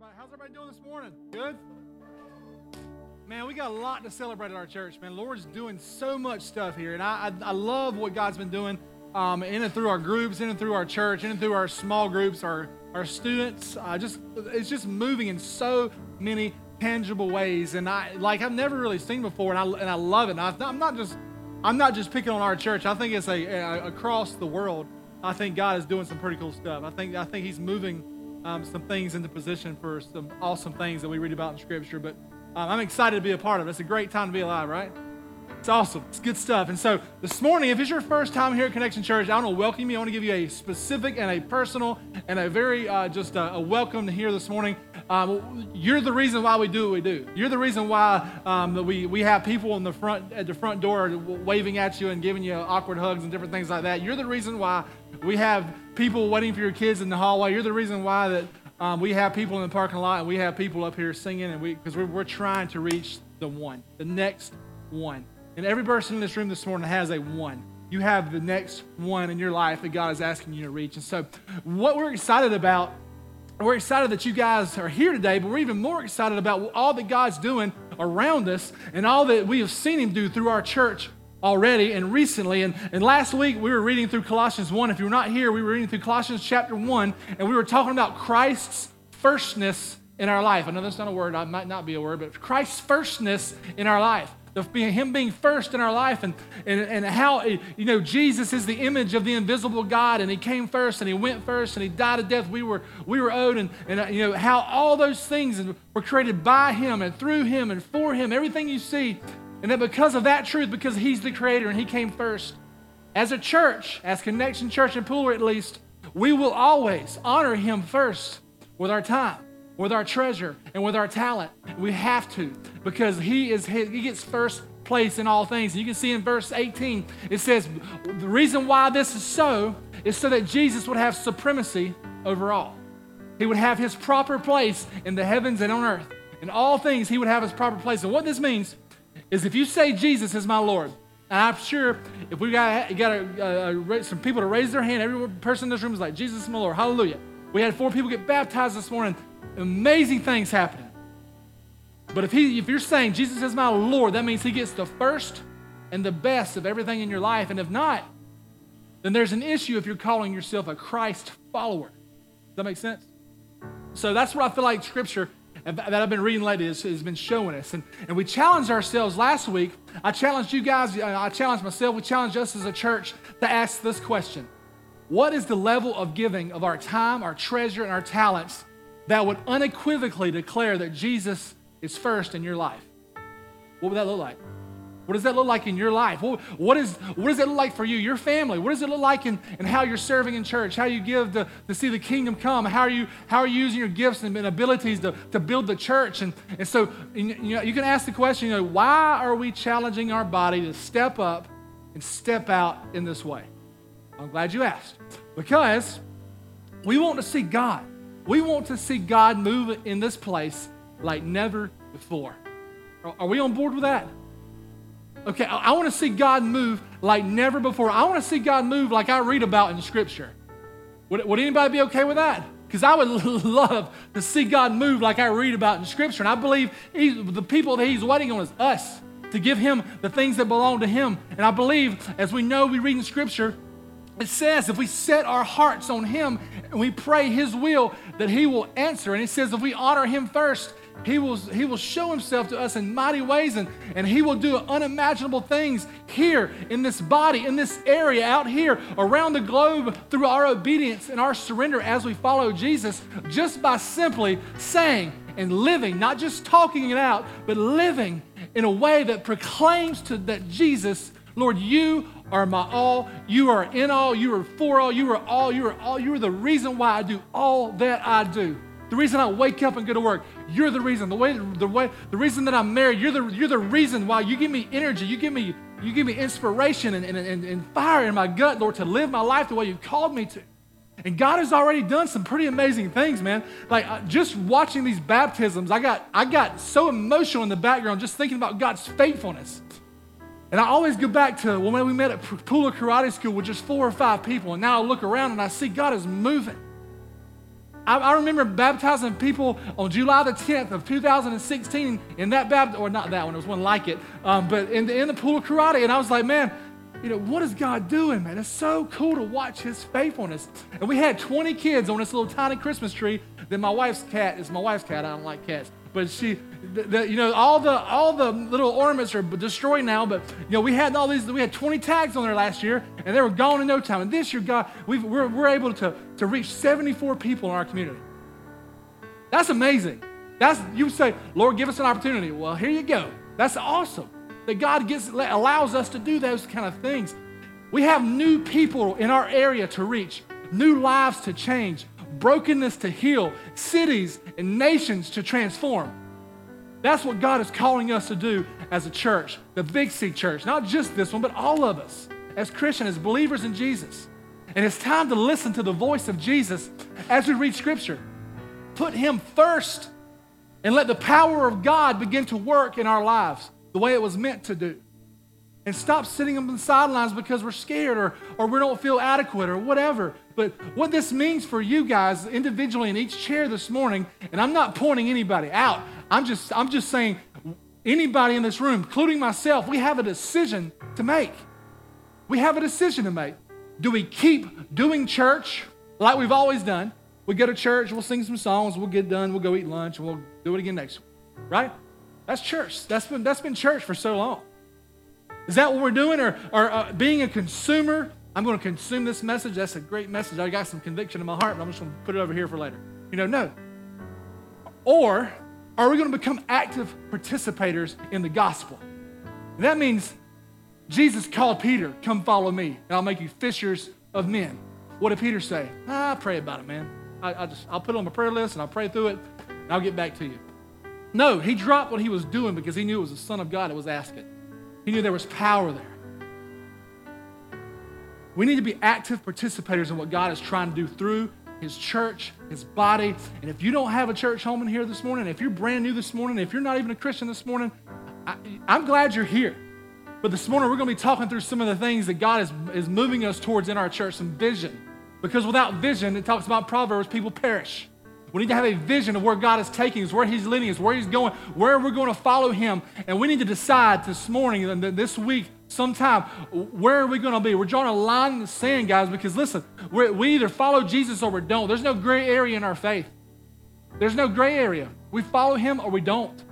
Everybody, how's everybody doing this morning? Good? Man, we got a lot to celebrate at our church, man. Lord's doing so much stuff here, and I, I, I love what God's been doing um, in and through our groups, in and through our church, in and through our small groups, our, our students. Uh, just It's just moving in so many tangible ways, and I like I've never really seen before, and I, and I love it. And I, I'm not just I'm not just picking on our church. I think it's a, a across the world. I think God is doing some pretty cool stuff. I think I think He's moving um, some things into position for some awesome things that we read about in Scripture. But um, I'm excited to be a part of it. It's a great time to be alive, right? It's awesome. It's good stuff. And so this morning, if it's your first time here at Connection Church, I want to welcome you. I want to give you a specific and a personal and a very uh, just a, a welcome to here this morning. Um, you're the reason why we do what we do. You're the reason why um, we, we have people in the front at the front door waving at you and giving you awkward hugs and different things like that. You're the reason why we have people waiting for your kids in the hallway. You're the reason why that um, we have people in the parking lot and we have people up here singing and we because we're, we're trying to reach the one, the next one. And every person in this room this morning has a one. You have the next one in your life that God is asking you to reach. And so, what we're excited about, we're excited that you guys are here today, but we're even more excited about all that God's doing around us and all that we have seen Him do through our church already and recently. And, and last week we were reading through Colossians 1. If you were not here, we were reading through Colossians chapter 1, and we were talking about Christ's firstness in our life. I know that's not a word, it might not be a word, but Christ's firstness in our life him being first in our life and, and, and how, eh, you know, Jesus is the image of the invisible God and he came first and he went first and he died a death we were, we were owed and, and, uh, you know, how all those things were created by him and through him and for him, everything you see. And that because of that truth, because he's the creator and he came first, as a church, as Connection Church and Pooler at least, we will always honor him first with our time with our treasure and with our talent. We have to because he is he gets first place in all things. You can see in verse 18 it says the reason why this is so is so that Jesus would have supremacy over all. He would have his proper place in the heavens and on earth. In all things he would have his proper place. And what this means is if you say Jesus is my Lord, and I'm sure if we got, got a, some people to raise their hand, every person in this room is like, Jesus is my Lord. Hallelujah. We had four people get baptized this morning amazing things happening. But if, he, if you're saying Jesus is my Lord, that means he gets the first and the best of everything in your life. And if not, then there's an issue if you're calling yourself a Christ follower. Does that make sense? So that's what I feel like Scripture that I've been reading lately has, been showing us. And, and we challenged ourselves last week. I challenged you guys, uh, I challenged myself, we challenged us as a church to ask this question What is the level of giving of our time, our treasure, and our talents that would unequivocally declare that Jesus is first in your life? What would that look like? What does that look like in your life? What, what, is, what does it look like for you, your family? What does it look like in, in how you're serving in church, how you give to, to see the kingdom come? How are you, how are you using your gifts and abilities to, to build the church? And, and so you, know, you can ask the question, you know, why are we challenging our body to step up and step out in this way? I'm glad you asked. Because we want to see God. We want to see God move in this place like never before. Are we on board with that? Okay, I, want to see God move like never before. I want to see God move like I read about in Scripture. Would, would anybody be okay with that? Because I would love to see God move like I read about in Scripture. And I believe the people that He's waiting on is us to give Him the things that belong to Him. And I believe, as we know, we read in Scripture, it says if we set our hearts on Him and we pray His will, that He will answer. And it says if we honor Him first, He will, he will show Himself to us in mighty ways and, and He will do unimaginable things here in this body, in this area, out here, around the globe through our obedience and our surrender as we follow Jesus, just by simply saying and living, not just talking it out, but living in a way that proclaims to that Jesus, Lord, you are my all. You are in all. You are for all. You are all. You are all. You are the reason why I do all that I do. The reason I wake up and go to work. You're the reason. The way, the way, the reason that I'm married. You're the, you're the reason why you give me energy. You give me, you give me inspiration and, and, and, and fire in my gut, Lord, to live my life the way you've called me to. And God has already done some pretty amazing things, man. Like uh, just watching these baptisms, I got, I got so emotional in the background just thinking about God's faithfulness. And I always go back to when we met at Pooler Karate School with just four or five people, and now I look around and I see God is moving. I, I remember baptizing people on July the 10th of 2016 in that baptism, or not that one, it was one like it, um, but in the, in the Pooler Karate. And I was like, man, you know, what is God doing, man? It's so cool to watch his faithfulness. And we had 20 kids on this little tiny Christmas tree. Then my wife's cat is my wife's cat. I don't like cats. But she, the, the, you know, all the all the little ornaments are destroyed now. But you know, we had all these. We had 20 tags on there last year, and they were gone in no time. And this year, God, we we're, we're able to to reach 74 people in our community. That's amazing. That's you say, Lord, give us an opportunity. Well, here you go. That's awesome that God gets, allows us to do those kind of things. We have new people in our area to reach, new lives to change, brokenness to heal, cities and nations to transform. That's what God is calling us to do as a church, the Big C church, not just this one, but all of us as Christians, as believers in Jesus. And it's time to listen to the voice of Jesus as we read Scripture. Put Him first and let the power of God begin to work in our lives the way it was meant to do. And stop sitting on the sidelines because we're scared or, or we don't feel adequate or whatever. But what this means for you guys individually in each chair this morning, and I'm not pointing anybody out, I'm just, I'm just saying anybody in this room, including myself, we have a decision to make. We have a decision to make. Do we keep doing church like we've always done? We go to church, we'll sing some songs, we'll get done, we'll go eat lunch, we'll do it again next week, right? That's church. That's been, that's been church for so long. Is that what we're doing? Or, or uh, being a consumer? I'm going to consume this message. That's a great message. I got some conviction in my heart, but I'm just going to put it over here for later. You know, no. Or are we going to become active participators in the gospel? And that means Jesus called Peter, Come follow me, and I'll make you fishers of men. What did Peter say? Ah, pray about it, man. I, I just, I'll put it on my prayer list and I'll pray through it, and I'll get back to you. No, he dropped what he was doing because he knew it was the Son of God that was asking. He knew there was power there. We need to be active participators in what God is trying to do through his church, his body. And if you don't have a church home in here this morning, if you're brand new this morning, if you're not even a Christian this morning, I, am glad you're here. But this morning, we're going to be talking through some of the things that God is, is moving us towards in our church, some vision. Because without vision, it talks about Proverbs, people perish. We need to have a vision of where God is taking us, where He's leading us, where He's going, where we're going to follow Him. And we need to decide this morning and this week, sometime, where are we going to be? We're drawing a line in the sand, guys, because listen, we either follow Jesus or we don't. There's no gray area in our faith. There's no gray area. We follow Him or we don't.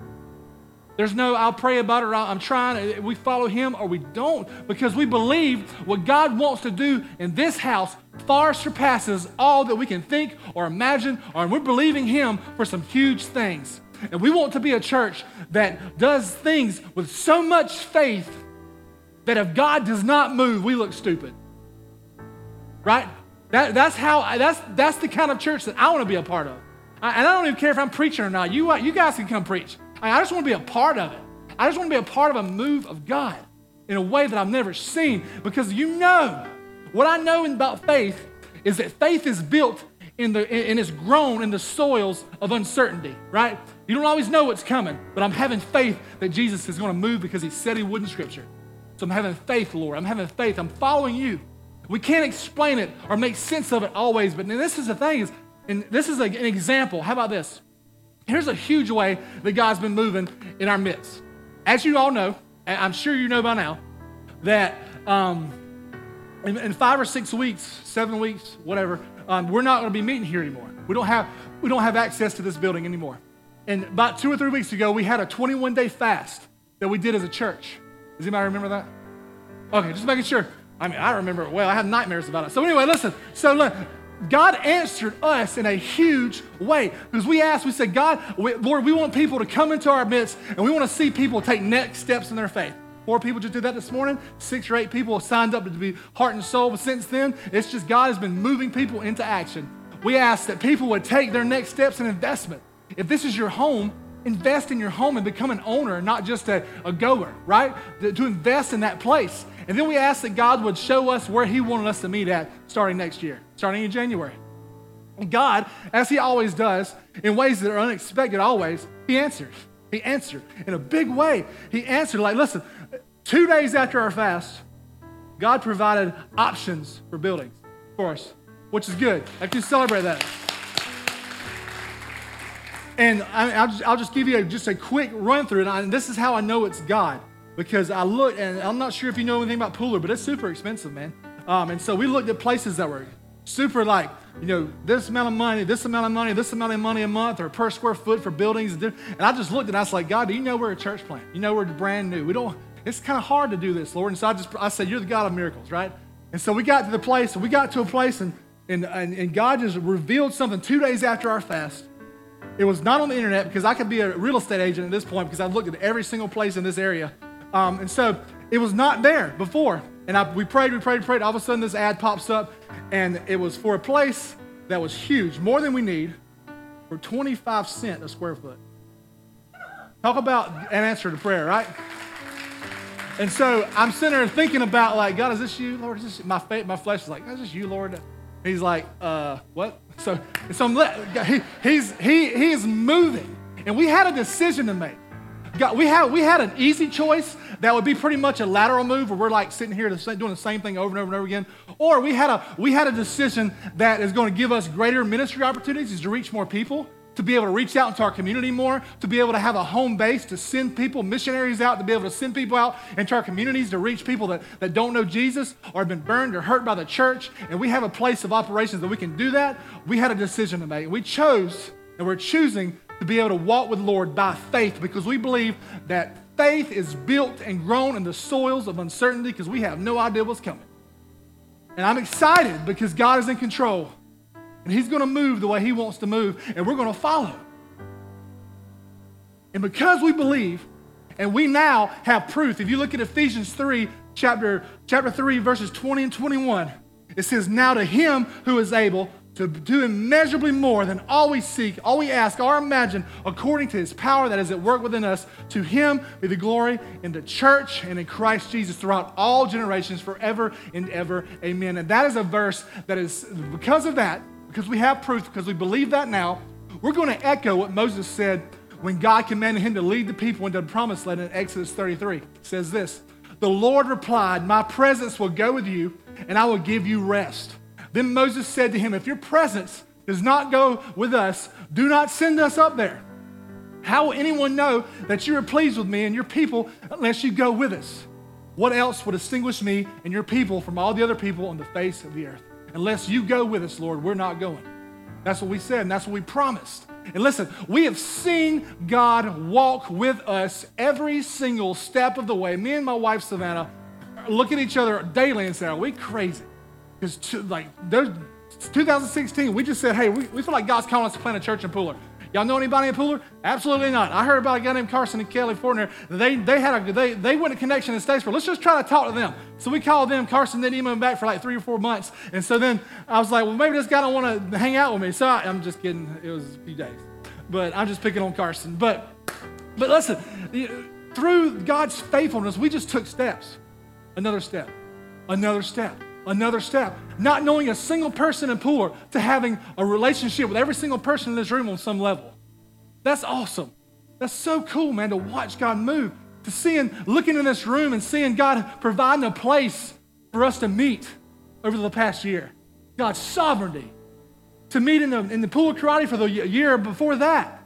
There's no, I'll pray about it, I'm trying. We follow him or we don't because we believe what God wants to do in this house far surpasses all that we can think or imagine, or we're believing him for some huge things. And we want to be a church that does things with so much faith that if God does not move, we look stupid. Right? That, that's how that's that's the kind of church that I want to be a part of. I, and I don't even care if I'm preaching or not. You, you guys can come preach. I just want to be a part of it. I just want to be a part of a move of God in a way that I've never seen because you know what I know about faith is that faith is built in the and is grown in the soils of uncertainty, right? You don't always know what's coming, but I'm having faith that Jesus is going to move because he said he would in scripture. So I'm having faith, Lord. I'm having faith. I'm following you. We can't explain it or make sense of it always, but this is the thing is, and this is an example. How about this? Here's a huge way that God's been moving in our midst. As you all know, I'm sure you know by now, that um, in, in, five or six weeks, seven weeks, whatever, um, we're not going to be meeting here anymore. We don't have we don't have access to this building anymore. And about two or three weeks ago, we had a 21 day fast that we did as a church. Does anybody remember that? Okay, just making sure. I mean, I remember it well. I have nightmares about it. So anyway, listen. So look, God answered us in a huge way because we asked, we said, God, we, Lord, we want people to come into our midst and we want to see people take next steps in their faith. Four people just did that this morning. Six or eight people signed up to be heart and soul. But since then, it's just God has been moving people into action. We asked that people would take their next steps in investment. If this is your home, invest in your home and become an owner, not just a, a goer, right? To, to invest in that place. And then we ask that God would show us where He wanted us to meet at starting next year, starting in January. And God, as He always does, in ways that are unexpected always, He answers. He answered in a big way. He answered, like, listen, two days after our fast, God provided options for buildings for us, which is good. I can celebrate that. And I, will just, I'll just give you a, just a quick run through it. And this is how I know it's God because I looked, and I'm not sure if you know anything about Pooler, but it's super expensive, man. Um, and so we looked at places that were super like, you know, this amount of money, this amount of money, this amount of money a month or per square foot for buildings. And I just looked and I was like, God, do you know we're a church plant? You know we're brand new. We don't, it's kind of hard to do this, Lord. And so I just, I said, you're the God of miracles, right? And so we got to the place, we got to a place and, and, and, and God just revealed something two days after our fast. It was not on the internet because I could be a real estate agent at this point because I've looked at every single place in this area. Um, and so it was not there before. And I, we prayed, we prayed, prayed. All of a sudden, this ad pops up, and it was for a place that was huge, more than we need, for 25 cents a square foot. Talk about an answer to prayer, right? And so I'm sitting there thinking about, like, God, is this you, Lord? Is this my faith, my flesh is like, is this you, Lord? He's like, uh, what? So, so I'm, he, he's he he is moving, and we had a decision to make. God, we had we had an easy choice that would be pretty much a lateral move where we're like sitting here doing the same thing over and over and over again. Or we had a we had a decision that is going to give us greater ministry opportunities to reach more people, to be able to reach out into our community more, to be able to have a home base to send people, missionaries out, to be able to send people out into our communities to reach people that, that don't know Jesus or have been burned or hurt by the church. And we have a place of operations that we can do that. We had a decision to make. We chose, and we're choosing to be able to walk with the Lord by faith because we believe that faith is built and grown in the soils of uncertainty because we have no idea what's coming. And I'm excited because God is in control and He's going to move the way He wants to move, and we're going to follow. And because we believe, and we now have proof, if you look at Ephesians 3, chapter, chapter 3, verses 20 and 21, it says, Now to Him who is able to do immeasurably more than all we seek, all we ask, or imagine, according to his power that is at work within us. To him be the glory in the church and in Christ Jesus throughout all generations, forever and ever. Amen. And that is a verse that is, because of that, because we have proof, because we believe that now, we're going to echo what Moses said when God commanded him to lead the people into the promised land in Exodus 33. It says this The Lord replied, My presence will go with you, and I will give you rest. Then Moses said to him, If your presence does not go with us, do not send us up there. How will anyone know that you are pleased with me and your people unless you go with us? What else would distinguish me and your people from all the other people on the face of the earth? Unless you go with us, Lord, we're not going. That's what we said, and that's what we promised. And listen, we have seen God walk with us every single step of the way. Me and my wife, Savannah, look at each other daily and say, Are we crazy? Because like there's 2016, we just said, hey, we, we feel like God's calling us to plant a church in Pooler. Y'all know anybody in Pooler? Absolutely not. I heard about a guy named Carson and Kelly Fortner. They they had a they they went to connection in Statesboro. Let's just try to talk to them. So we called them. Carson didn't email back for like three or four months. And so then I was like, well, maybe this guy don't want to hang out with me. So I, I'm just kidding. It was a few days, but I'm just picking on Carson. But but listen, through God's faithfulness, we just took steps. Another step. Another step another step. Not knowing a single person in Pooler to having a relationship with every single person in this room on some level. That's awesome. That's so cool, man, to watch God move. To seeing, looking in this room and seeing God providing a place for us to meet over the past year. God's sovereignty. To meet in the, in the Pooler Karate for the year before that.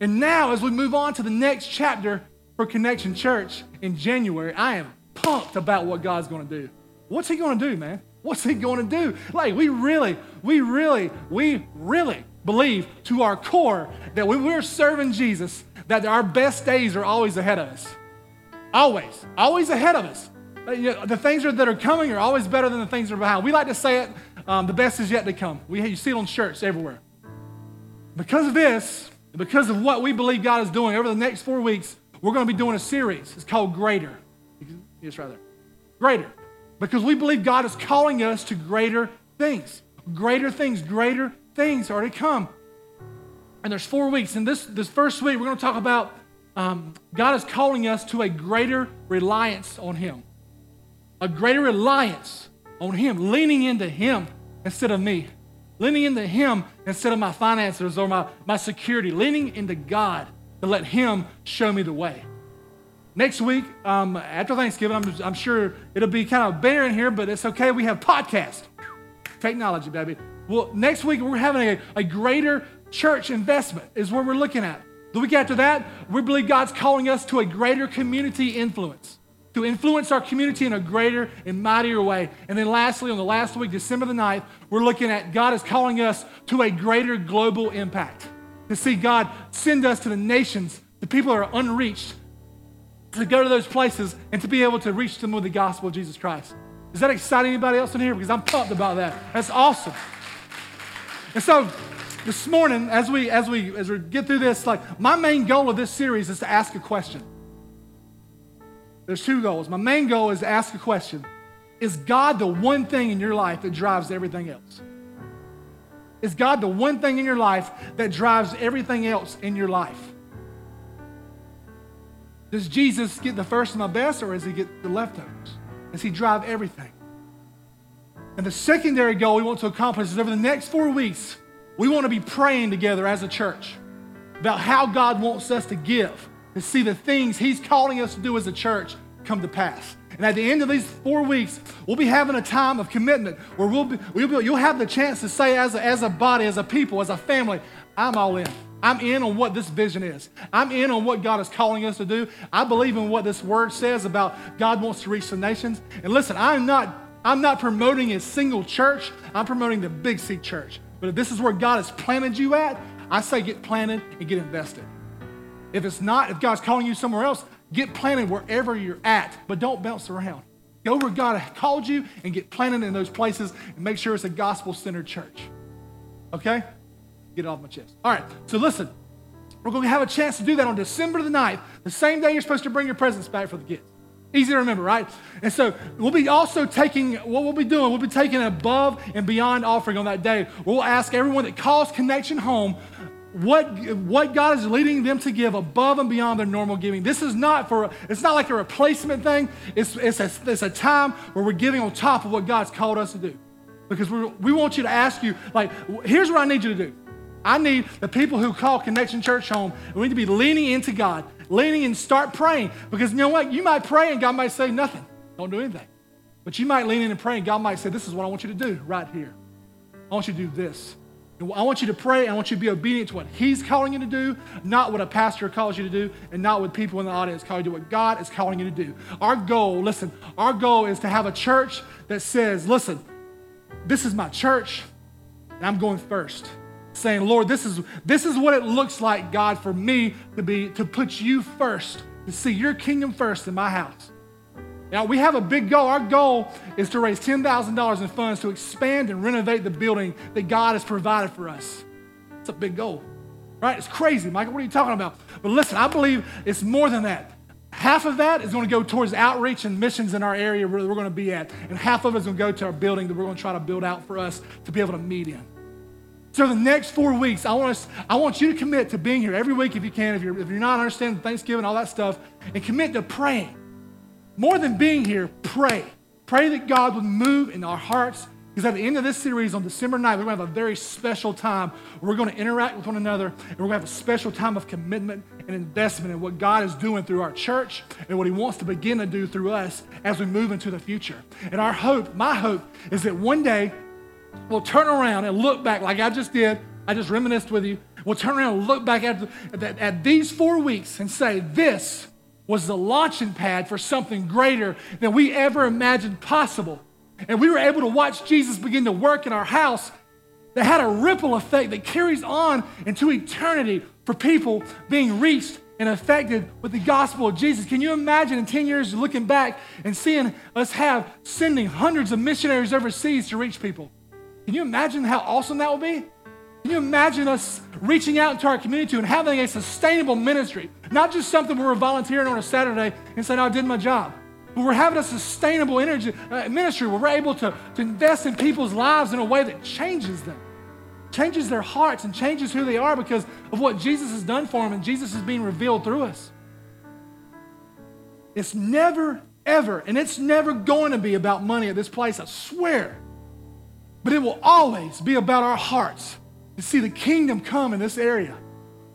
And now, as we move on to the next chapter for Connection Church in January, I am pumped about what God's going to do. What's he going to do, man? What's he going to do? Like, we really, we really, we really believe to our core that when we're serving Jesus, that our best days are always ahead of us. Always, always ahead of us. You know, the things that are coming are always better than the things that are behind. We like to say it, um, the best is yet to come. We, you see it on shirts everywhere. Because of this, because of what we believe God is doing over the next four weeks, we're going to be doing a series. It's called Greater. It's right there. Greater because we believe God is calling us to greater things. Greater things, greater things are to come. And there's four weeks. And this, this first week, we're going to talk about um, God is calling us to a greater reliance on Him. A greater reliance on Him, leaning into Him instead of me. Leaning into Him instead of my finances or my, my security. Leaning into God to let Him show me the way. Next week, um, after Thanksgiving, I'm, I'm, sure it'll be kind of barren here, but it's okay. We have podcast technology, baby. Well, next week we're having a, a greater church investment is what we're looking at. The week after that, we believe God's calling us to a greater community influence, to influence our community in a greater and mightier way. And then lastly, on the last week, December the 9th, we're looking at God is calling us to a greater global impact. To see God send us to the nations, the people that are unreached, to go to those places and to be able to reach them with the gospel of Jesus Christ. Does that excite anybody else in here? Because I'm pumped about that. That's awesome. And so this morning, as we as we as we get through this, like my main goal of this series is to ask a question. There's two goals. My main goal is to ask a question. Is God the one thing in your life that drives everything else? Is God the one thing in your life that drives everything else in your life? Does Jesus get the first and the best, or does he get the leftovers? Does he drive everything? And the secondary goal we want to accomplish is over the next four weeks, we want to be praying together as a church about how God wants us to give, to see the things He's calling us to do as a church come to pass. And at the end of these four weeks, we'll be having a time of commitment where we'll be, we'll be, you'll have the chance to say, as a, as a body, as a people, as a family, I'm all in. I'm in on what this vision is. I'm in on what God is calling us to do. I believe in what this word says about God wants to reach the nations. And listen, I'm not, I'm not promoting a single church. I'm promoting the Big C church. But if this is where God has planted you at, I say get planted and get invested. If it's not, if God's calling you somewhere else, get planted wherever you're at, but don't bounce around. Go where God has called you and get planted in those places and make sure it's a gospel centered church. Okay? Get it off my chest. All right, so listen, we're going to have a chance to do that on December the 9th, the same day you're supposed to bring your presents back for the kids. Easy to remember, right? And so we'll be also taking, what we'll be doing, we'll be taking above and beyond offering on that day. We'll ask everyone that calls Connection home what, what God is leading them to give above and beyond their normal giving. This is not for, it's not like a replacement thing. It's, it's, a, it's a time where we're giving on top of what God's called us to do. Because we we want you to ask you, like, here's what I need you to do. I need the people who call Connection Church home, we need to be leaning into God, leaning and start praying. Because you know what? You might pray and God might say nothing. Don't do anything. But you might lean in and pray and God might say, This is what I want you to do right here. I want you to do this. I want you to pray. And I want you to be obedient to what He's calling you to do, not what a pastor calls you to do, and not what people in the audience call you to do, what God is calling you to do. Our goal, listen, our goal is to have a church that says, Listen, this is my church, and I'm going first saying, Lord, this is, this is what it looks like, God, for me to be, to put you first, to see your kingdom first in my house. Now, we have a big goal. Our goal is to raise $10,000 in funds to expand and renovate the building that God has provided for us. It's a big goal, right? It's crazy, Michael. What are you talking about? But listen, I believe it's more than that. Half of that is going to go towards outreach and missions in our area where we're going to be at. And half of it is going to go to our building that we're going to try to build out for us to be able to meet in. So the next four weeks, I want, us, I want you to commit to being here every week if you can, if you're, if you're not understanding Thanksgiving, all that stuff, and commit to praying. More than being here, pray. Pray that God would move in our hearts. Because at the end of this series on December 9th, we're going to have a very special time. We're going to interact with one another, and we're going to have a special time of commitment and investment in what God is doing through our church and what He wants to begin to do through us as we move into the future. And our hope, my hope, is that one day we'll turn around and look back like I just did. I just reminisced with you. We'll turn around and look back at, at, at these four weeks and say, this was the launching pad for something greater than we ever imagined possible. And we were able to watch Jesus begin to work in our house that had a ripple effect that carries on into eternity for people being reached and affected with the gospel of Jesus. Can you imagine in 10 years looking back and seeing us have sending hundreds of missionaries overseas to reach people? Can you imagine how awesome that would be? Can you imagine us reaching out into our community and having a sustainable ministry? Not just something where we're volunteering on a Saturday and saying, oh, I did my job. But we're having a sustainable energy, uh, ministry where we're able to, to invest in people's lives in a way that changes them, changes their hearts, and changes who they are because of what Jesus has done for them and Jesus is being revealed through us. It's never, ever, and it's never going to be about money at this place, I swear. But it will always be about our hearts to see the kingdom come in this area,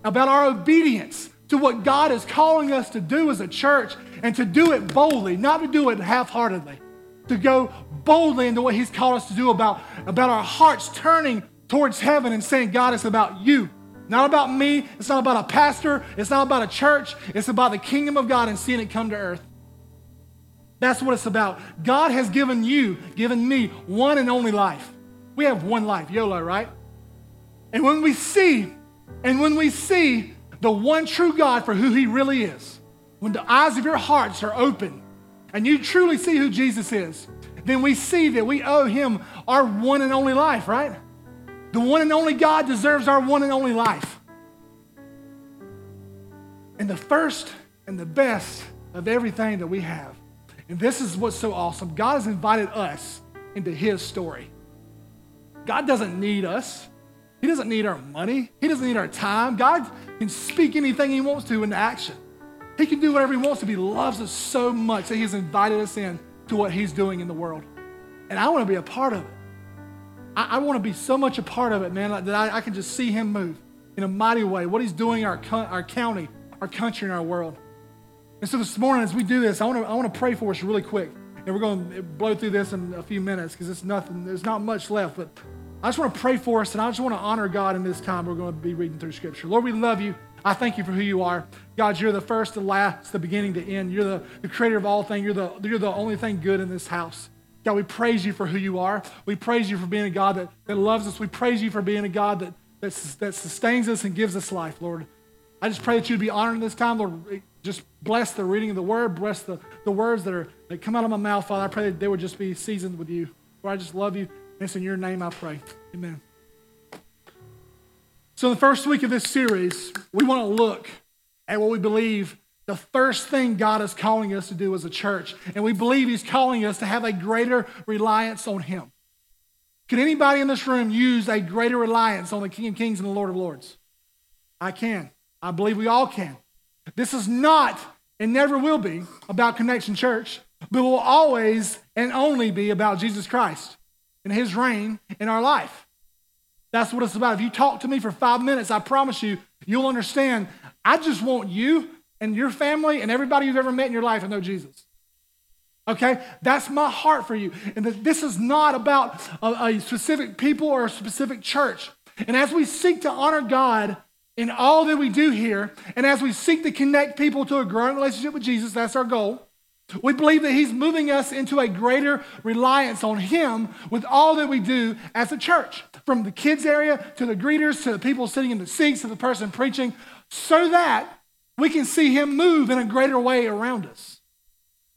about our obedience to what God is calling us to do as a church and to do it boldly, not to do it half heartedly, to go boldly into what He's called us to do about, about our hearts turning towards heaven and saying, God, it's about you. Not about me. It's not about a pastor. It's not about a church. It's about the kingdom of God and seeing it come to earth. That's what it's about. God has given you, given me one and only life. We have one life, YOLO, right? And when we see, and when we see the one true God for who he really is, when the eyes of your hearts are open and you truly see who Jesus is, then we see that we owe him our one and only life, right? The one and only God deserves our one and only life. And the first and the best of everything that we have. And this is what's so awesome. God has invited us into his story. God doesn't need us. He doesn't need our money. He doesn't need our time. God can speak anything he wants to into action. He can do whatever he wants to. He loves us so much that he's invited us in to what he's doing in the world. And I want to be a part of it. I, I want to be so much a part of it, man, that I, I, can just see him move in a mighty way. What he's doing in our, our county, our country, and our world. And so this morning, as we do this, I want to, I want to pray for us really quick. And we're going to blow through this in a few minutes because it's nothing, there's not much left. But I just want to pray for us and I just want to honor God in this time we're going to be reading through Scripture. Lord, we love you. I thank you for who you are. God, you're the first, the last, the beginning, the end. You're the, the creator of all things. You're the, you're the only thing good in this house. God, we praise you for who you are. We praise you for being a God that, that loves us. We praise you for being a God that, that, that sustains us and gives us life, Lord. I just pray that you'd be honored in this time, Lord. Just bless the reading of the word, bless the, the words that are that come out of my mouth, Father. I pray that they would just be seasoned with you. Lord, I just love you. It's in your name I pray. Amen. So, in the first week of this series, we want to look at what we believe the first thing God is calling us to do as a church. And we believe He's calling us to have a greater reliance on Him. Can anybody in this room use a greater reliance on the King of Kings and the Lord of Lords? I can. I believe we all can. This is not and never will be about Connection Church, but will always and only be about Jesus Christ and His reign in our life. That's what it's about. If you talk to me for five minutes, I promise you, you'll understand. I just want you and your family and everybody you've ever met in your life to know Jesus. Okay? That's my heart for you. And this is not about a, a specific people or a specific church. And as we seek to honor God in all that we do here, and as we seek to connect people to a growing relationship with Jesus, that's our goal. We believe that He's moving us into a greater reliance on Him with all that we do as a church, from the kids' area to the greeters to the people sitting in the seats to the person preaching, so that we can see Him move in a greater way around us.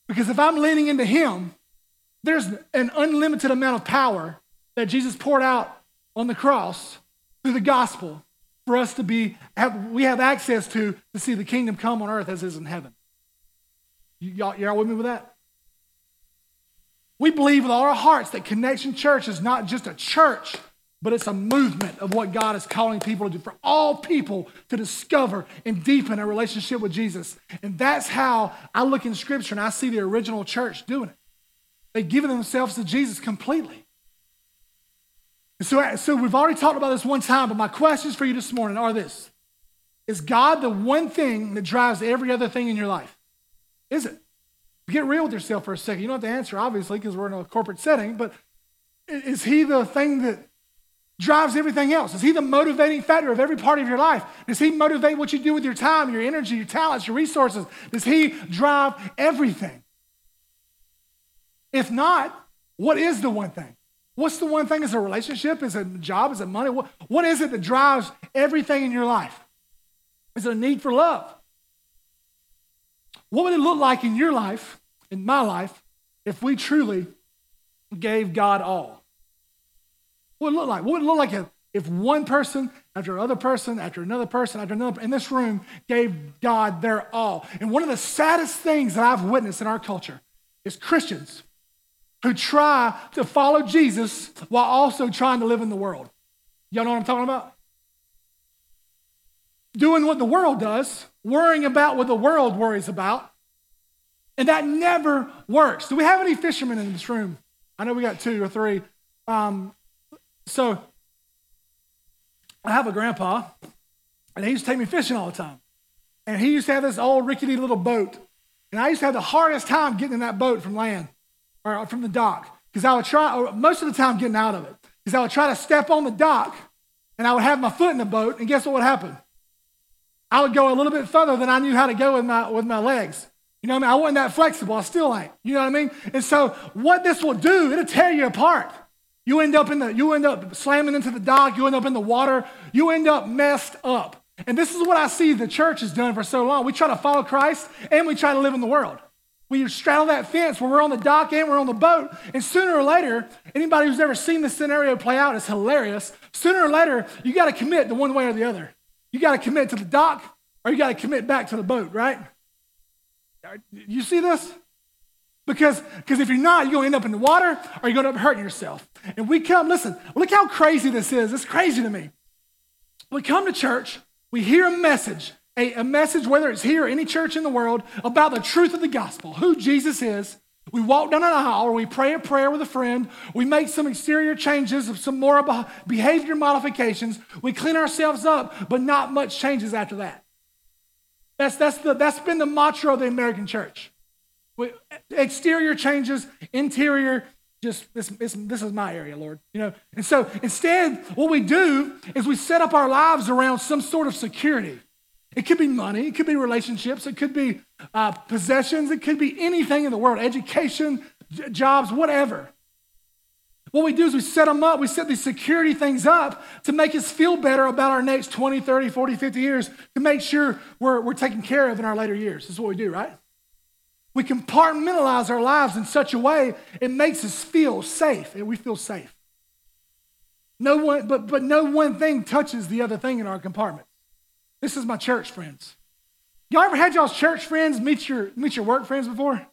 Because if I'm leaning into Him, there's an unlimited amount of power that Jesus poured out on the cross through the gospel for us to be, have, we have access to to see the kingdom come on earth as is in heaven. Y'all, y'all with me with that? We believe with all our hearts that Connection Church is not just a church, but it's a movement of what God is calling people to do, for all people to discover and deepen a relationship with Jesus. And that's how I look in Scripture and I see the original church doing it. They've given themselves to Jesus completely. so, so we've already talked about this one time, but my questions for you this morning are this Is God the one thing that drives every other thing in your life? Is it? Get real with yourself for a second. You don't have to answer, obviously, because we're in a corporate setting, but is he the thing that drives everything else? Is he the motivating factor of every part of your life? Does he motivate what you do with your time, your energy, your talents, your resources? Does he drive everything? If not, what is the one thing? What's the one thing? Is a relationship? Is a job? Is it money? What, what is it that drives everything in your life? Is it a need for love? What would it look like in your life, in my life, if we truly gave God all? What would it look like? What would it look like if, one person after another person after another person after another in this room gave God their all? And one of the saddest things that I've witnessed in our culture is Christians who try to follow Jesus while also trying to live in the world. Y'all know what I'm talking about? Doing what the world does worrying about what the world worries about. And that never works. Do we have any fishermen in this room? I know we got two or three. Um, so I have a grandpa, and he used to take me fishing all the time. And he used to have this old rickety little boat. And I used to have the hardest time getting in that boat from land or from the dock because I would try, most of the time getting out of it, because I would try to step on the dock and I would have my foot in the boat, and guess what would happen? I would go a little bit further than I knew how to go with my, with my legs. You know what I mean? I wasn't that flexible. I still ain't. You know what I mean? And so what this will do, it'll tear you apart. You end up in the, you end up slamming into the dock, you end up in the water, you end up messed up. And this is what I see the church has done for so long. We try to follow Christ and we try to live in the world. We straddle that fence where we're on the dock and we're on the boat. And sooner or later, anybody who's ever seen this scenario play out is hilarious. Sooner or later, you got to commit the one way or the other. You got to commit to the dock or you got to commit back to the boat, right? You see this? Because because if you're not, you're going to end up in the water or you're going to end up hurting yourself. And we come, listen, look how crazy this is. It's crazy to me. We come to church, we hear a message, a, a message, whether it's here or any church in the world, about the truth of the gospel, who Jesus is. We walk down an aisle or we pray a prayer with a friend. We make some exterior changes, some more behavior modifications. We clean ourselves up, but not much changes after that. That's, that's, the, that's been the mantra of the American church. We, exterior changes, interior, just this, this, this is my area, Lord. You know, and so instead, what we do is we set up our lives around some sort of security. It could be money, it could be relationships, it could be uh, possessions, it could be anything in the world, education, j- jobs, whatever. What we do is we set them up, we set these security things up to make us feel better about our next 20, 30, 40, 50 years, to make sure we're, we're taken care of in our later years. That's what we do, right? We compartmentalize our lives in such a way it makes us feel safe, and we feel safe. No one, but, but no one thing touches the other thing in our compartment. This is my church friends. Y'all ever had y'all's church friends meet your meet your work friends before?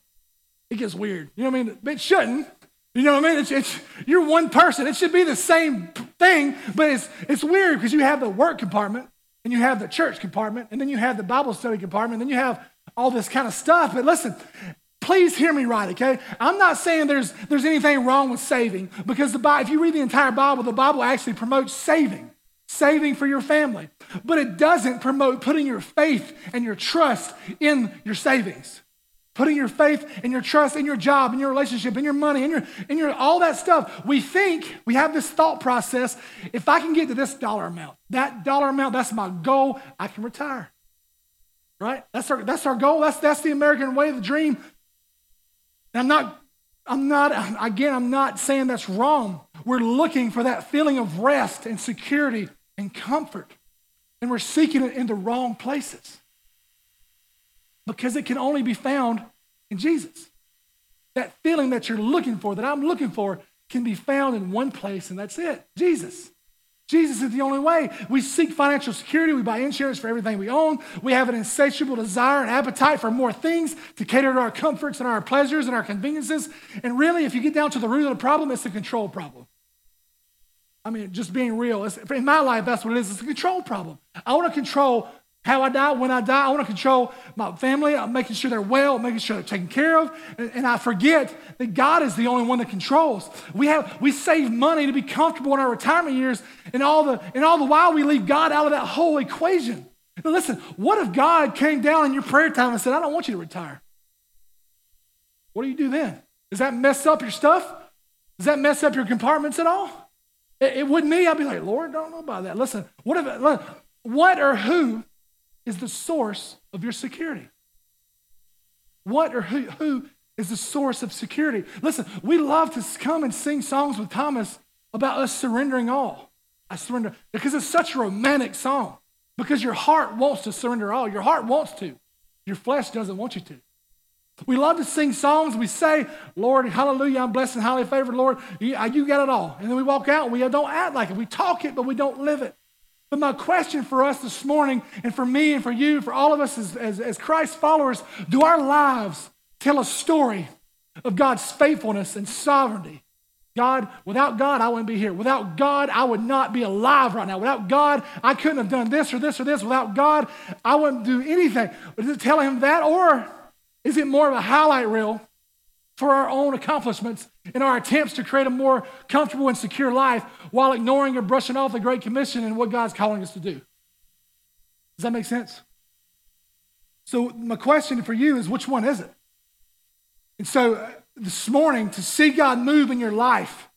It gets weird. You know what I mean? It shouldn't. You know what I mean? It's, it's, you're one person. It should be the same thing, but it's, it's weird because you have the work compartment and you have the church compartment and then you have the Bible study compartment and then you have all this kind of stuff. But listen, please hear me right, okay? I'm not saying there's, there's anything wrong with saving because the Bible, if you read the entire Bible, the Bible actually promotes saving, saving for your family. But it doesn't promote putting your faith and your trust in your savings. Putting your faith and your trust in your job, in your relationship, in your money, in your, in your all that stuff. We think, we have this thought process, if I can get to this dollar amount, that dollar amount, that's my goal, I can retire. Right? That's our, that's our goal. That's, that's the American way, of the dream. And I'm not, I'm not, again, I'm not saying that's wrong. We're looking for that feeling of rest and security and comfort. And we're seeking it in the wrong places because it can only be found in Jesus. That feeling that you're looking for, that I'm looking for, can be found in one place, and that's it Jesus. Jesus is the only way. We seek financial security. We buy insurance for everything we own. We have an insatiable desire and appetite for more things to cater to our comforts and our pleasures and our conveniences. And really, if you get down to the root of the problem, it's the control problem. I mean, just being real. in my life, that's what it is. It's a control problem. I want to control how I die, when I die. I want to control my family. I'm making sure they're well, making sure they're taken care of. And, and, I forget that God is the only one that controls. We have we save money to be comfortable in our retirement years, and all the and all the while we leave God out of that whole equation. Now listen, what if God came down in your prayer time and said, I don't want you to retire? What do you do then? Does that mess up your stuff? Does that mess up your compartments at all? It, wouldn't me. I'd be like, Lord, don't know about that. Listen, what if what or who is the source of your security? What or who, who is the source of security? Listen, we love to come and sing songs with Thomas about us surrendering all. I surrender because it's such a romantic song. Because your heart wants to surrender all. Your heart wants to. Your flesh doesn't want you to. We love to sing songs. We say, Lord, hallelujah, I'm blessed and highly favored, Lord. You, uh, you got it all. And then we walk out and we don't act like it. We talk it, but we don't live it. But my question for us this morning, and for me and for you, for all of us as, as, as Christ followers, do our lives tell a story of God's faithfulness and sovereignty? God, without God, I wouldn't be here. Without God, I would not be alive right now. Without God, I couldn't have done this or this or this. Without God, I wouldn't do anything. But is it telling him that, or is it more of a highlight reel for our own accomplishments in our attempts to create a more comfortable and secure life while ignoring or brushing off the Great Commission and what God's calling us to do. Does that make sense? So, my question for you is which one is it? And so, uh, this morning, to see God move in your life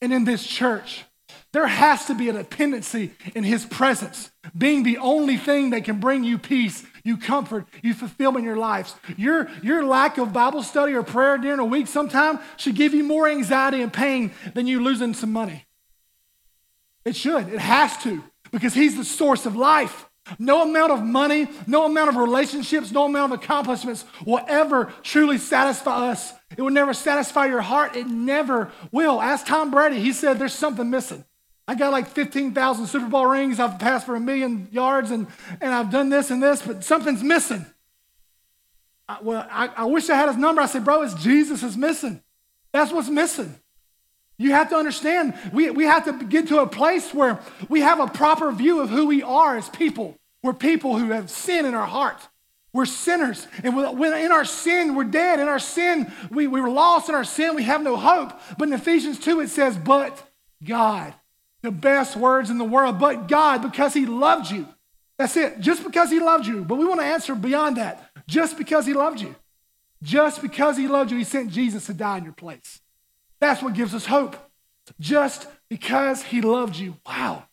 and in this church, there has to be a dependency in His presence, being the only thing that can bring you peace, you comfort, you fulfillment in your lives. Your, your lack of Bible study or prayer during a week sometime should give you more anxiety and pain than you losing some money. It should. It has to, because He's the source of life. No amount of money, no amount of relationships, no amount of accomplishments will ever truly satisfy us. It will never satisfy your heart. It never will. Ask Tom Brady. He said there's something missing. I got like 15,000 Super Bowl rings. I've passed for a million yards and, and I've done this and this, but something's missing. I, well, I, I wish I had his number. I said, bro, it's Jesus is missing. That's what's missing. You have to understand, we, we have to get to a place where we have a proper view of who we are as people. We're people who have sin in our heart. We're sinners. And when in our sin, we're dead. In our sin, we, we were lost in our sin. We have no hope. But in Ephesians 2, it says, But God. The best words in the world. But God, because He loved you. That's it. Just because He loved you. But we want to answer beyond that. Just because He loved you. Just because He loved you, He sent Jesus to die in your place. That's what gives us hope. Just because he loved you. Wow.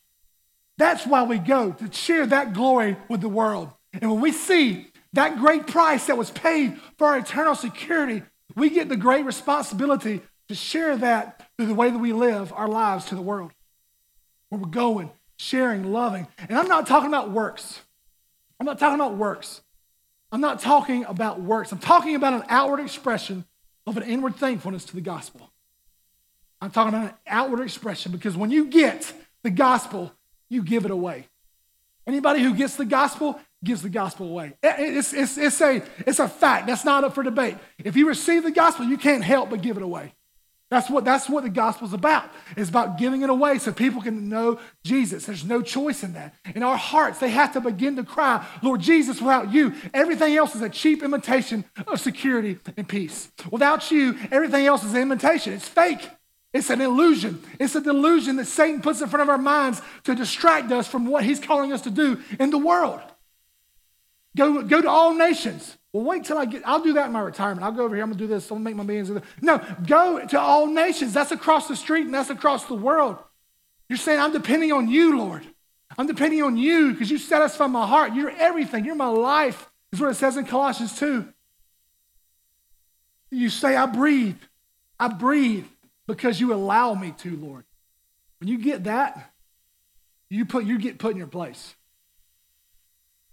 That's why we go to share that glory with the world. And when we see that great price that was paid for our eternal security, we get the great responsibility to share that through the way that we live our lives to the world. Where we're going, sharing, loving. And I'm not talking about works. I'm not talking about works. I'm not talking about works. I'm talking about an outward expression of an inward thankfulness to the gospel. I'm talking about an outward expression because when you get the gospel, you give it away. Anybody who gets the gospel gives the gospel away. It's, it's, it's, a, it's a fact. That's not up for debate. If you receive the gospel, you can't help but give it away. That's what, that's what the gospel's about. It's about giving it away so people can know Jesus. There's no choice in that. In our hearts, they have to begin to cry, Lord Jesus, without you, everything else is a cheap imitation of security and peace. Without you, everything else is an imitation. It's fake. It's an illusion. It's a delusion that Satan puts in front of our minds to distract us from what he's calling us to do in the world. Go, go to all nations. Well, wait till I get, I'll do that in my retirement. I'll go over here, I'm gonna do this, I'm gonna make my millions. No, go to all nations. That's across the street and that's across the world. You're saying, I'm depending on you, Lord. I'm depending on you because you satisfy my heart. You're everything. You're my life, is what it says in Colossians 2. You say, I breathe. I breathe because you allow me to, Lord. When you get that, you, put, you get put in your place.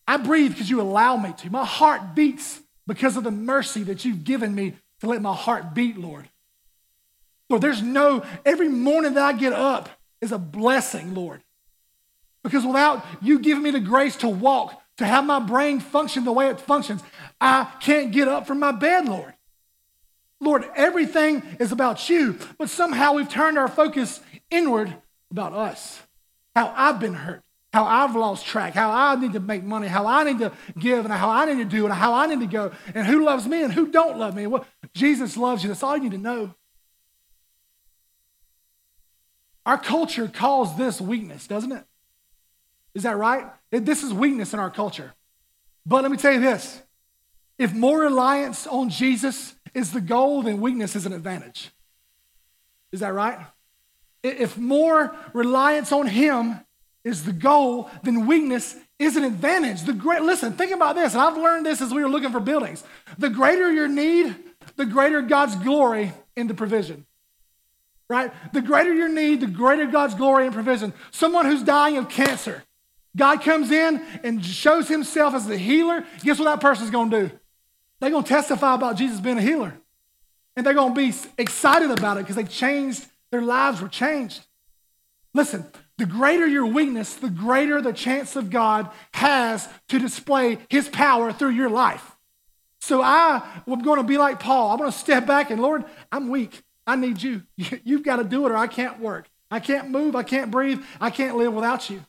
I breathe because you allow me to. My heart beats because of the mercy that you've given me to let my heart beat, Lord. Lord, there's no, every morning that I get up is a blessing, Lord. Because without you giving me the grace to walk, to have my brain function the way it functions, I can't get up from my bed, Lord. Lord, everything is about you, but somehow we've turned our focus inward about us. How I've been hurt, how I've lost track, how I need to make money, how I need to give, and how I need to do, and how I need to go, and who loves me and who don't love me. Well, Jesus loves you. That's all you need to know. Our culture calls this weakness, doesn't it? Is that right? This is weakness in our culture. But let me tell you this if more reliance on Jesus is the goal, then weakness is an advantage. Is that right? If more reliance on Him is the goal, then weakness is an advantage. The great, listen, think about this, and I've learned this as we were looking for buildings. The greater your need, the greater God's glory in the provision. Right? The greater your need, the greater God's glory and provision. Someone who's dying of cancer, God comes in and shows himself as the healer. Guess what that person's going to do? They're going to testify about Jesus being a healer. And they're going to be excited about it because they changed, their lives were changed. Listen, the greater your weakness, the greater the chance of God has to display his power through your life. So I am going to be like Paul. I'm going to step back and, Lord, I'm weak. I need you. You've got to do it or I can't work. I can't move. I can't breathe. I can't live without you.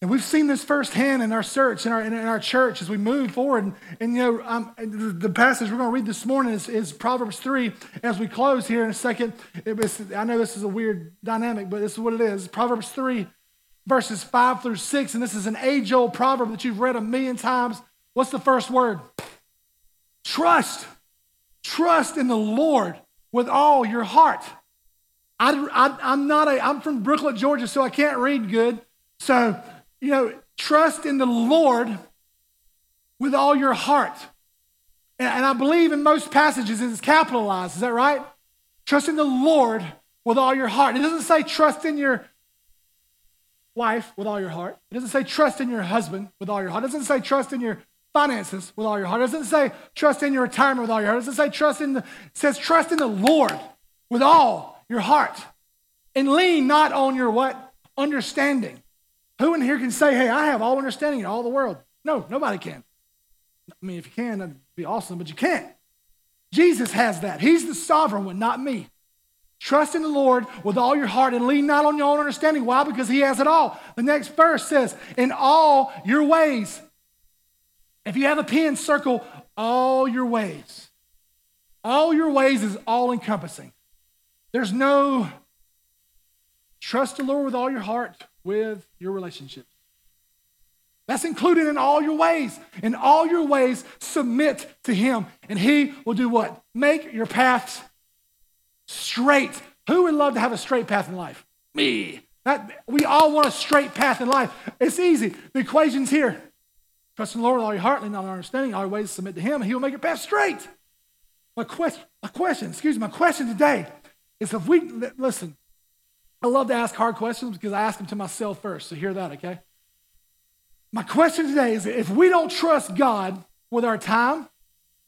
And we've seen this firsthand in our search, in our, in our church as we move forward. And, and you know, um, the, passage we're going to read this morning is, is, Proverbs 3. As we close here in a second, was, I know this is a weird dynamic, but this is what it is. Proverbs 3, verses 5 through 6. And this is an age old proverb that you've read a million times. What's the first word? Trust. Trust in the Lord with all your heart. I, I, I'm not a, I'm from Brooklet, Georgia, so I can't read good. So, you know, trust in the Lord with all your heart. And, and I believe in most passages it's capitalized. Is that right? Trust in the Lord with all your heart. It doesn't say trust in your wife with all your heart. It doesn't say trust in your husband with all your heart. It doesn't say trust in your finances with all your heart. It doesn't say trust in your retirement with all your heart. It doesn't say trust in the, it says trust in the Lord with all your heart. And lean not on your what? Understanding. Who in here can say, hey, I have all understanding in all the world? No, nobody can. I mean, if you can, that'd be awesome, but you can't. Jesus has that. He's the sovereign one, not me. Trust in the Lord with all your heart and lean not on your own understanding. Why? Because He has it all. The next verse says, In all your ways. If you have a pen, circle all your ways. All your ways is all encompassing. There's no trust the Lord with all your heart with your relationships. That's included in all your ways. In all your ways, submit to Him, and He will do what? Make your paths straight. Who would love to have a straight path in life? Me. That, we all want a straight path in life. It's easy. The equation's here. Trust in the Lord with all your heart, lean not on understanding, all your ways submit to Him, and He will make your path straight. My question, my question, excuse me, my question today is if we, listen, I love to ask hard questions because I ask them to myself first, so hear that, okay? My question today is if we don't trust God with our time,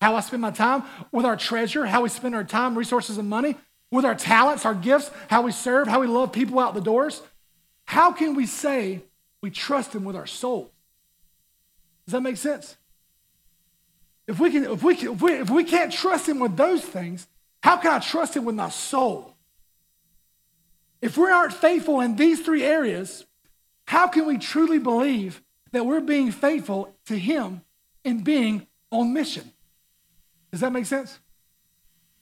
how I spend my time, with our treasure, how we spend our time, resources, and money, with our talents, our gifts, how we serve, how we love people out the doors, how can we say we trust Him with our soul? Does that make sense? If we, can, if, we can, if, we, if we can't trust Him with those things, how can I trust Him with my soul? If we aren't faithful in these three areas, how can we truly believe that we're being faithful to Him in being on mission? Does that make sense?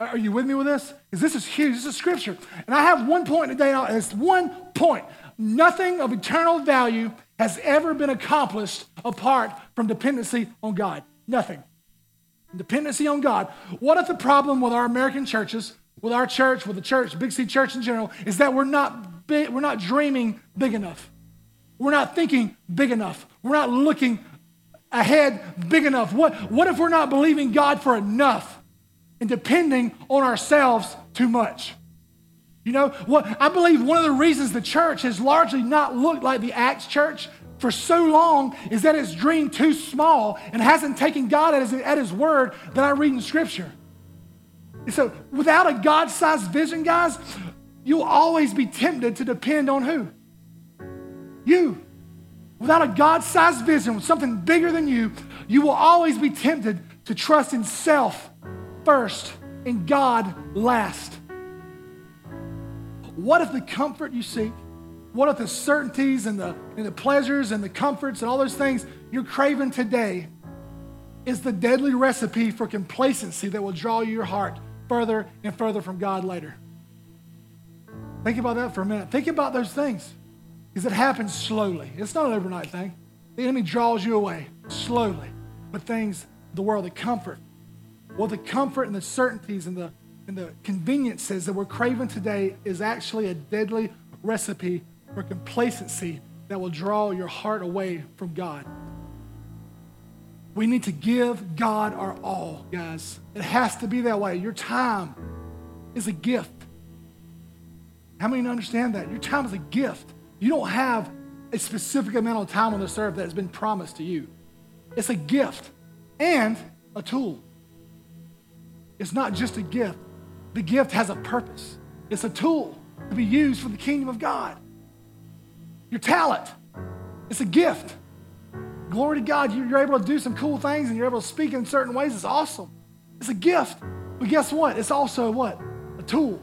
Are you with me with this? Because this is huge. This is scripture. And I have one point today. It's one point. Nothing of eternal value has ever been accomplished apart from dependency on God. Nothing. Dependency on God. What if the problem with our American churches, with our church, with the church, Big C Church in general, is that we're not big, we're not dreaming big enough. We're not thinking big enough. We're not looking ahead big enough. What, what if we're not believing God for enough and depending on ourselves too much? You know, what I believe one of the reasons the church has largely not looked like the Acts church for so long is that it's dreamed too small and hasn't taken God at his, at his word that I read in Scripture. So, without a God sized vision, guys, you'll always be tempted to depend on who? You. Without a God sized vision, with something bigger than you, you will always be tempted to trust in self first and God last. What if the comfort you seek, what if the certainties and the, and the pleasures and the comforts and all those things you're craving today is the deadly recipe for complacency that will draw your heart further and further from God later? Think about that for a minute. Think about those things because it happens slowly. It's not an overnight thing. The enemy draws you away slowly. But things, the world, the comfort, well, the comfort and the certainties and the, and the conveniences that we're craving today is actually a deadly recipe for complacency that will draw your heart away from God. We need to give God our all, guys. It has to be that way. Your time is a gift. How many understand that? Your time is a gift. You don't have a specific amount of time on this earth that has been promised to you. It's a gift and a tool. It's not just a gift, the gift has a purpose. It's a tool to be used for the kingdom of God. Your talent, it's a gift. Glory to God, you're able to do some cool things and you're able to speak in certain ways. It's awesome. It's a gift. But guess what? It's also what? A tool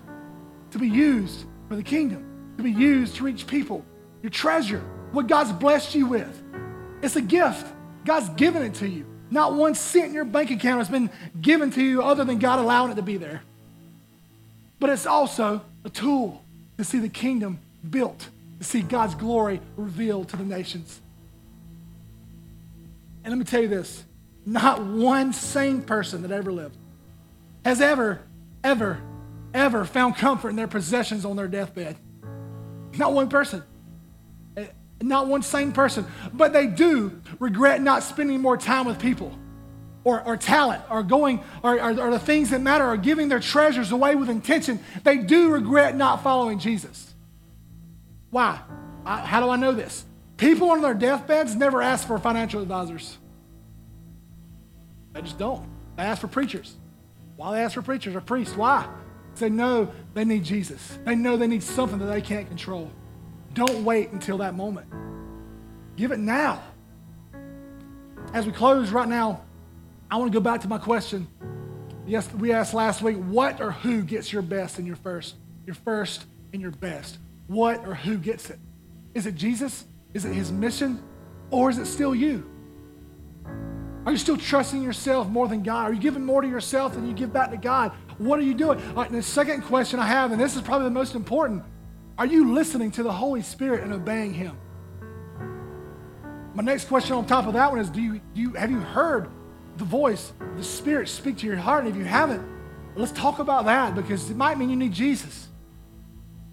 to be used for the kingdom to be used to reach people. Your treasure, what God's blessed you with. It's a gift. God's given it to you. Not one cent in your bank account has been given to you other than God allowing it to be there. But it's also a tool to see the kingdom built, to see God's glory revealed to the nations. And let me tell you this not one sane person that ever lived has ever, ever, ever found comfort in their possessions on their deathbed. Not one person. Eh, not one sane person. But they do regret not spending more time with people or, or talent or going or, or, or the things that matter or giving their treasures away with intention. They do regret not following Jesus. Why? I, how do I know this? People on their deathbeds never ask for financial advisors. They just don't. They ask for preachers. Why they ask for preachers or priests? Why? They know they need Jesus. They know they need something that they can't control. Don't wait until that moment. Give it now. As we close right now, I want to go back to my question. Yes, we asked last week, what or who gets your best and your first? Your first and your best. What or who gets it? Is it Jesus? Is it his mission? Or is it still you? Are you still trusting yourself more than God? Are you giving more to yourself than you give back to God? What are you doing? The second question I have, and this is probably the most important are you listening to the Holy Spirit and obeying Him? My next question on top of that one is do you, do you, have you heard the voice, the Spirit speak to your heart? And if you haven't, let's talk about that because it might mean you need Jesus.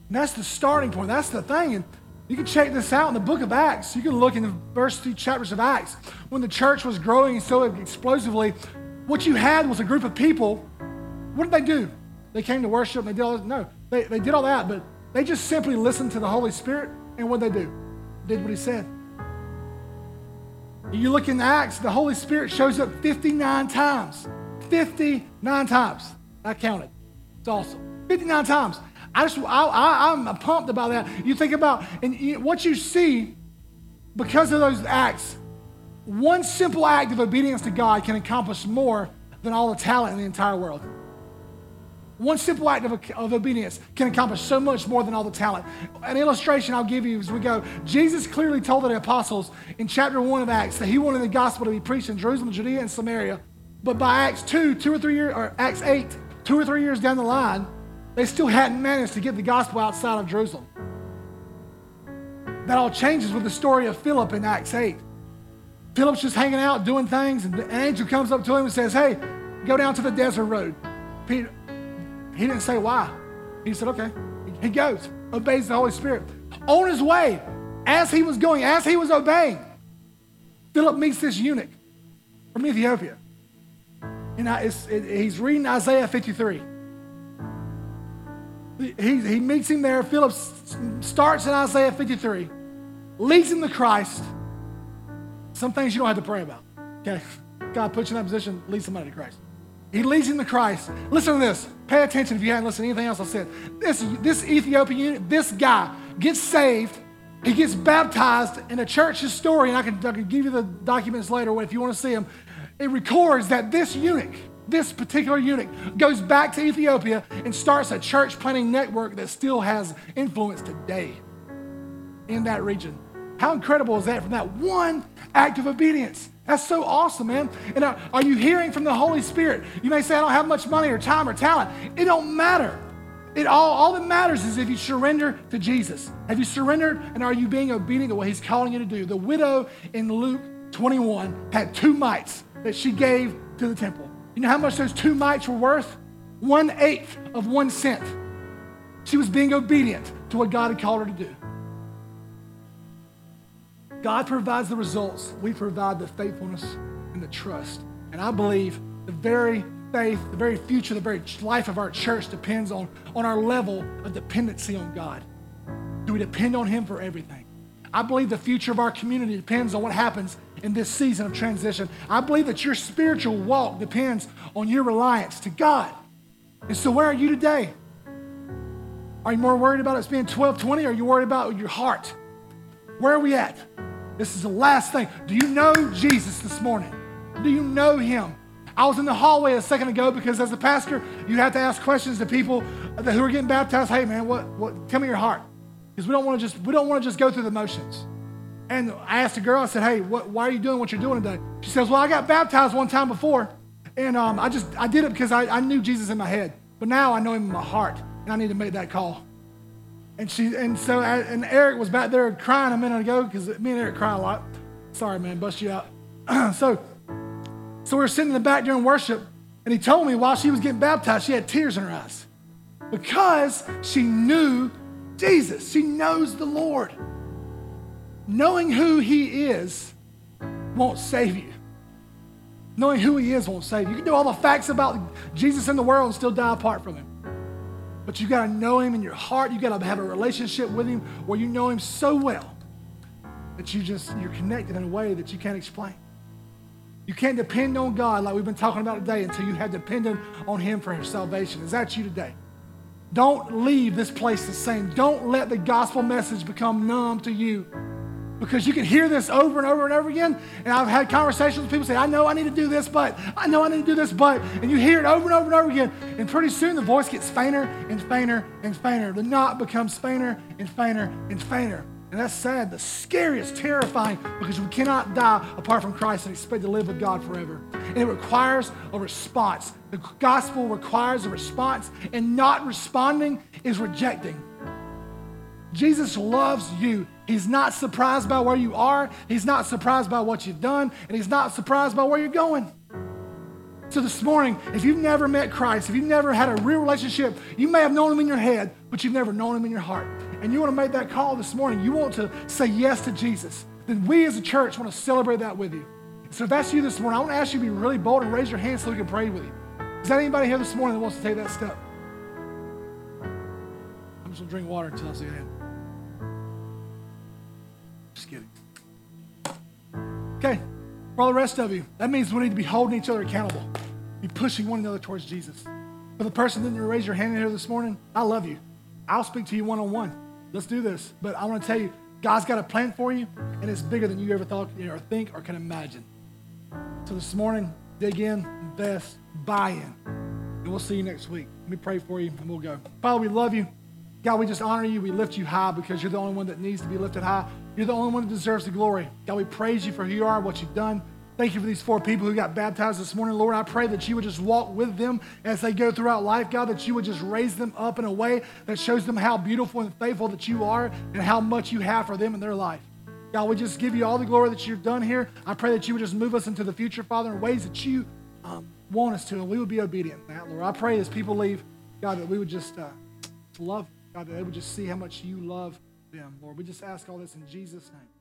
And that's the starting point. That's the thing. And you can check this out in the book of Acts. You can look in the first two chapters of Acts. When the church was growing so explosively, what you had was a group of people. What did they do? They came to worship. They did all No, they, they did all that, but they just simply listened to the Holy Spirit. And what they do? Did what he said. You look in Acts, the Holy Spirit shows up 59 times. 59 times. I counted. It's awesome. 59 times. I just, I, am pumped about that. You think about, and you, what you see because of those acts, one simple act of obedience to God can accomplish more than all the talent in the entire world. One simple act of, of obedience can accomplish so much more than all the talent. An illustration I'll give you as we go. Jesus clearly told the apostles in chapter 1 of Acts that he wanted the gospel to be preached in Jerusalem, Judea, and Samaria. But by Acts 2, two or three years, or Acts 8, two or three years down the line, they still hadn't managed to get the gospel outside of Jerusalem. That all changes with the story of Philip in Acts 8. Philip's just hanging out doing things, and an angel comes up to him and says, Hey, go down to the desert road. Peter, he didn't say why. He said, Okay. He goes, obeys the Holy Spirit. On his way, as he was going, as he was obeying, Philip meets this eunuch from Ethiopia. And he's reading Isaiah 53 he, he meets him there. Philip starts in Isaiah 53, leads him to Christ. Some things you don't have to pray about. Okay? God puts you in that position, lead somebody to Christ. He leads him to Christ. Listen to this. Pay attention if you haven't listened to anything else I said. This, this Ethiopian, this guy gets saved. He gets baptized in a church historian. I can, I can give you the documents later if you want to see him. It records that this eunuch, this particular eunuch goes back to Ethiopia and starts a church planting network that still has influence today in that region. How incredible is that from that one act of obedience? That's so awesome, man. And are, you hearing from the Holy Spirit? You may say, I don't have much money or time or talent. It don't matter. It all, all that matters is if you surrender to Jesus. Have you surrendered and are you being obedient to what he's calling you to do? The widow in Luke 21 had two mites that she gave to the temple. You know how much those two mites were worth? One eighth of one cent. She was being obedient to what God had called her to do. God provides the results. We provide the faithfulness and the trust. And I believe the very faith, the very future, the very life of our church depends on, on our level of dependency on God. Do we depend on Him for everything? I believe the future of our community depends on what happens in this season of transition. I believe that your spiritual walk depends on your reliance to God. And so, where are you today? Are you more worried about it being 12, 20, or are you worried about your heart? Where are we at? This is the last thing. Do you know Jesus this morning? Do you know him? I was in the hallway a second ago because as a pastor, you have to ask questions to people who are getting baptized. Hey man, what, what tell me your heart. Because we don't want to just we don't want to just go through the motions. And I asked a girl, I said, hey, what, why are you doing what you're doing today? She says, well, I got baptized one time before. And um, I just, I did it because I, I knew Jesus in my head. But now I know him in my heart. And I need to make that call. And she, and so, and Eric was back there crying a minute ago because me and Eric cry a lot. Sorry, man, bust you out. so, so we were sitting in the back during worship, and he told me while she was getting baptized, she had tears in her eyes. Because she knew Jesus. She knows the Lord. Knowing who he is won't save you. Knowing who he is won't save you. You can know all the facts about Jesus in the world and still die apart from him. But you got to know him in your heart. You got to have a relationship with him where you know him so well that you just you're connected in a way that you can't explain. You can't depend on God like we've been talking about today until you have depended on him for your salvation. Is that you today? Don't leave this place the same. Don't let the gospel message become numb to you because you can hear this over and over and over again. And I've had conversations with people say, I know I need to do this, but I know I need to do this, but, and you hear it over and over and over again. And pretty soon the voice gets fainter and fainter and fainter. The knot becomes fainter and fainter and fainter. And that's sad, the scariest, terrifying, because we cannot die apart from Christ and expect to live with God forever. And it requires a response. The gospel requires a response, and not responding is rejecting. Jesus loves you. He's not surprised by where you are. He's not surprised by what you've done, and he's not surprised by where you're going. So this morning, if you've never met Christ, if you've never had a real relationship, you may have known him in your head, but you've never known him in your heart. And you want to make that call this morning, you want to say yes to Jesus, then we as a church want to celebrate that with you. So if that's you this morning, I want to ask you to be really bold and raise your hand so we can pray with you. Is that anybody here this morning that wants to take that step? I'm just going to drink water until I see your Okay, for all the rest of you, that means we need to be holding each other accountable, be pushing one another towards Jesus. For the person that didn't raise your hand in here this morning, I love you. I'll speak to you one on one. Let's do this. But I want to tell you, God's got a plan for you, and it's bigger than you ever thought or think or can imagine. So this morning, dig in, invest, buy in. And we'll see you next week. Let me pray for you, and we'll go. Father, we love you. God, we just honor you. We lift you high because you're the only one that needs to be lifted high. You're the only one that deserves the glory. God, we praise you for who you are, what you've done. Thank you for these four people who got baptized this morning. Lord, I pray that you would just walk with them as they go throughout life, God, that you would just raise them up in a way that shows them how beautiful and faithful that you are and how much you have for them in their life. God, we just give you all the glory that you've done here. I pray that you would just move us into the future, Father, in ways that you um, want us to, and we would be obedient that, Lord. I pray as people leave, God, that we would just uh, love, God, that they would just see how much you love them, Lord. We just ask all this in Jesus' name.